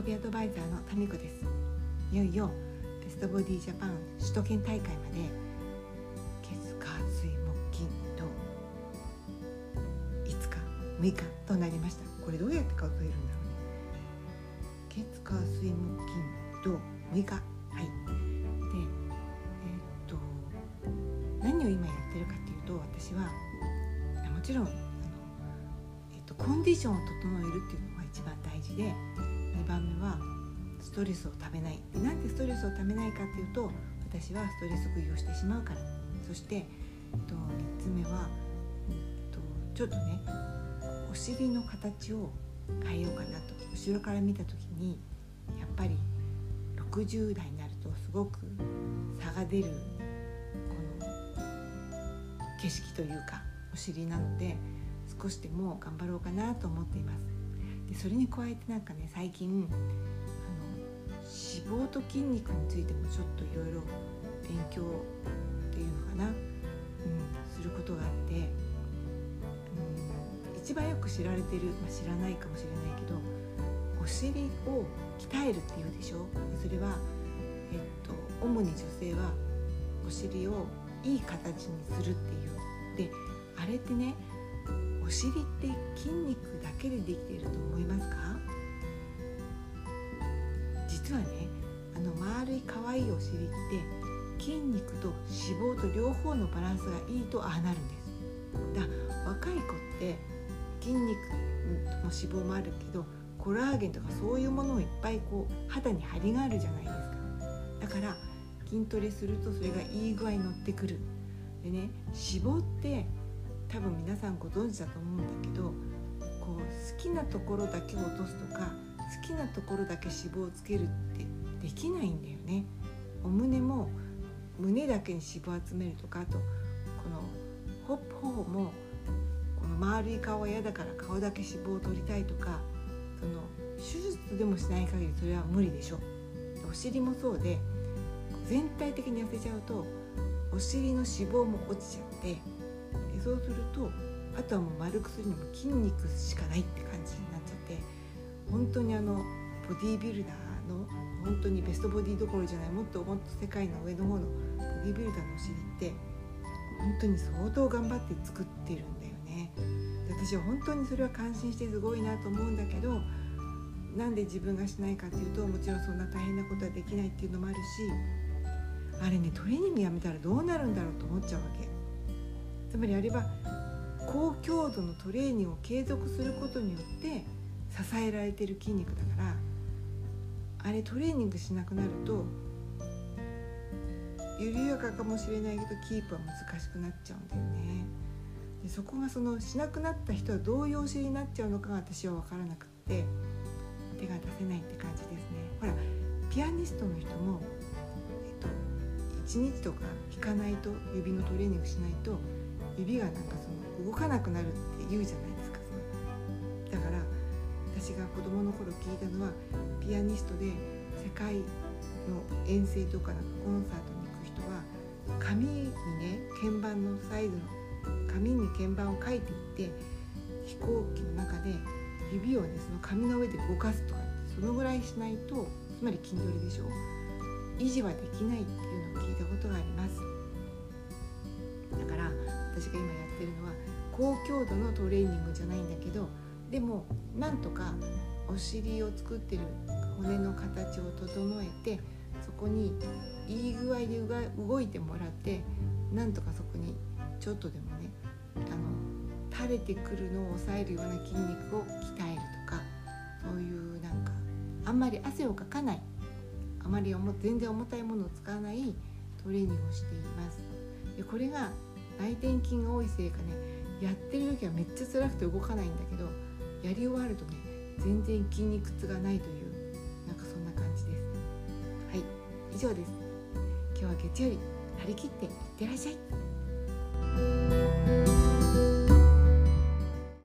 喜びアドバイザーのタミコです。いよいよベストボディジャパン首都圏大会まで月火水木金土5日6日となりました。これどうやって数えるんだろうね。月火水木金土6日。はい。でえーっと何を今やってるかっていうと私はもちろんあの、えーっとコンディションを整えるっていうのが一番大事で番目はストレスをためない。でなんでストレスをためないかっていうと私はストレス食いをしてしまうから。そして、えっと、3つ目は、えっと、ちょっとねお尻の形を変えようかなと。後ろから見た時にやっぱり60代になるとすごく差が出るこの景色というかお尻なので少しでも頑張ろうかなと思っています。でそれに加えてなんかね最近あの脂肪と筋肉についてもちょっといろいろ勉強っていうのかな、うん、することがあって、うん、一番よく知られてる、まあ、知らないかもしれないけどお尻を鍛えるっていうでしょ？それは、えっと、主に女性はお尻をいい形にするっていう。であれってねお尻って筋肉だけでできていると思いますか？実はねあの丸い可愛いお尻って筋肉と脂肪と両方のバランスがいいとああなるんです。だ若い子って筋肉も脂肪もあるけどコラーゲンとかそういうものをいっぱいこう肌に張りがあるじゃないですか。だから筋トレするとそれがいい具合に乗ってくる。でね脂肪って多分皆さんご存知だと思うんだけどこう好きなところだけ落とすとか好きなところだけ脂肪をつけるってできないんだよね。お胸も胸だけに脂肪を集めるとかあとこのほっ頬もこの丸い顔は嫌だから顔だけ脂肪を取りたいとかその手術でもしない限りそれは無理でしょ。お尻もそうで全体的に痩せちゃうとお尻の脂肪も落ちちゃってそうするとあとはもう丸くするにも筋肉しかないって感じになっちゃって本当にあのボディービルダーの本当にベストボディどころじゃないもっともっと世界の上の方のボディービルダーのお尻って本当に相当頑張って作ってるんだよね。私は本当にそれは感心してすごいなと思うんだけどなんで自分がしないかっていうともちろんそんな大変なことはできないっていうのもあるしあれねトレーニングやめたらどうなるんだろうと思っちゃうわけ。つまりあれは高強度のトレーニングを継続することによって支えられてる筋肉だからあれトレーニングしなくなると緩やかかもしれないけどキープは難しくなっちゃうんだよね。でそこがそのしなくなった人はどういうお尻になっちゃうのかが私は分からなくって手が出せないって感じですね。ほらピアニストの人も、1日とか弾かないと指のトレーニングしないと指がなんかその動かなくなるって言うじゃないですか。だから私が子供の頃聞いたのはピアニストで世界の遠征とかなんかコンサートに行く人は紙にね鍵盤のサイズの紙に鍵盤を書いていって飛行機の中で指をねその紙の上で動かすとかそのぐらいしないとつまり筋トレでしょ。維持はできないっていうのを聞いたことがあります。だから私が今やってるのは高強度のトレーニングじゃないんだけどでもなんとかお尻を作ってる骨の形を整えてそこにいい具合で動いてもらってなんとかそこにちょっとでもねあの垂れてくるのを抑えるような筋肉を鍛えるとかそういうなんかあんまり汗をかかないまり全然重たいものを使わないトレーニングをしています。でこれが内転筋が多いせいかねやってる時はめっちゃ辛くて動かないんだけどやり終わるとね全然筋肉痛がないというなんかそんな感じです。はい以上です。今日は月曜日張り切っていってらっしゃい。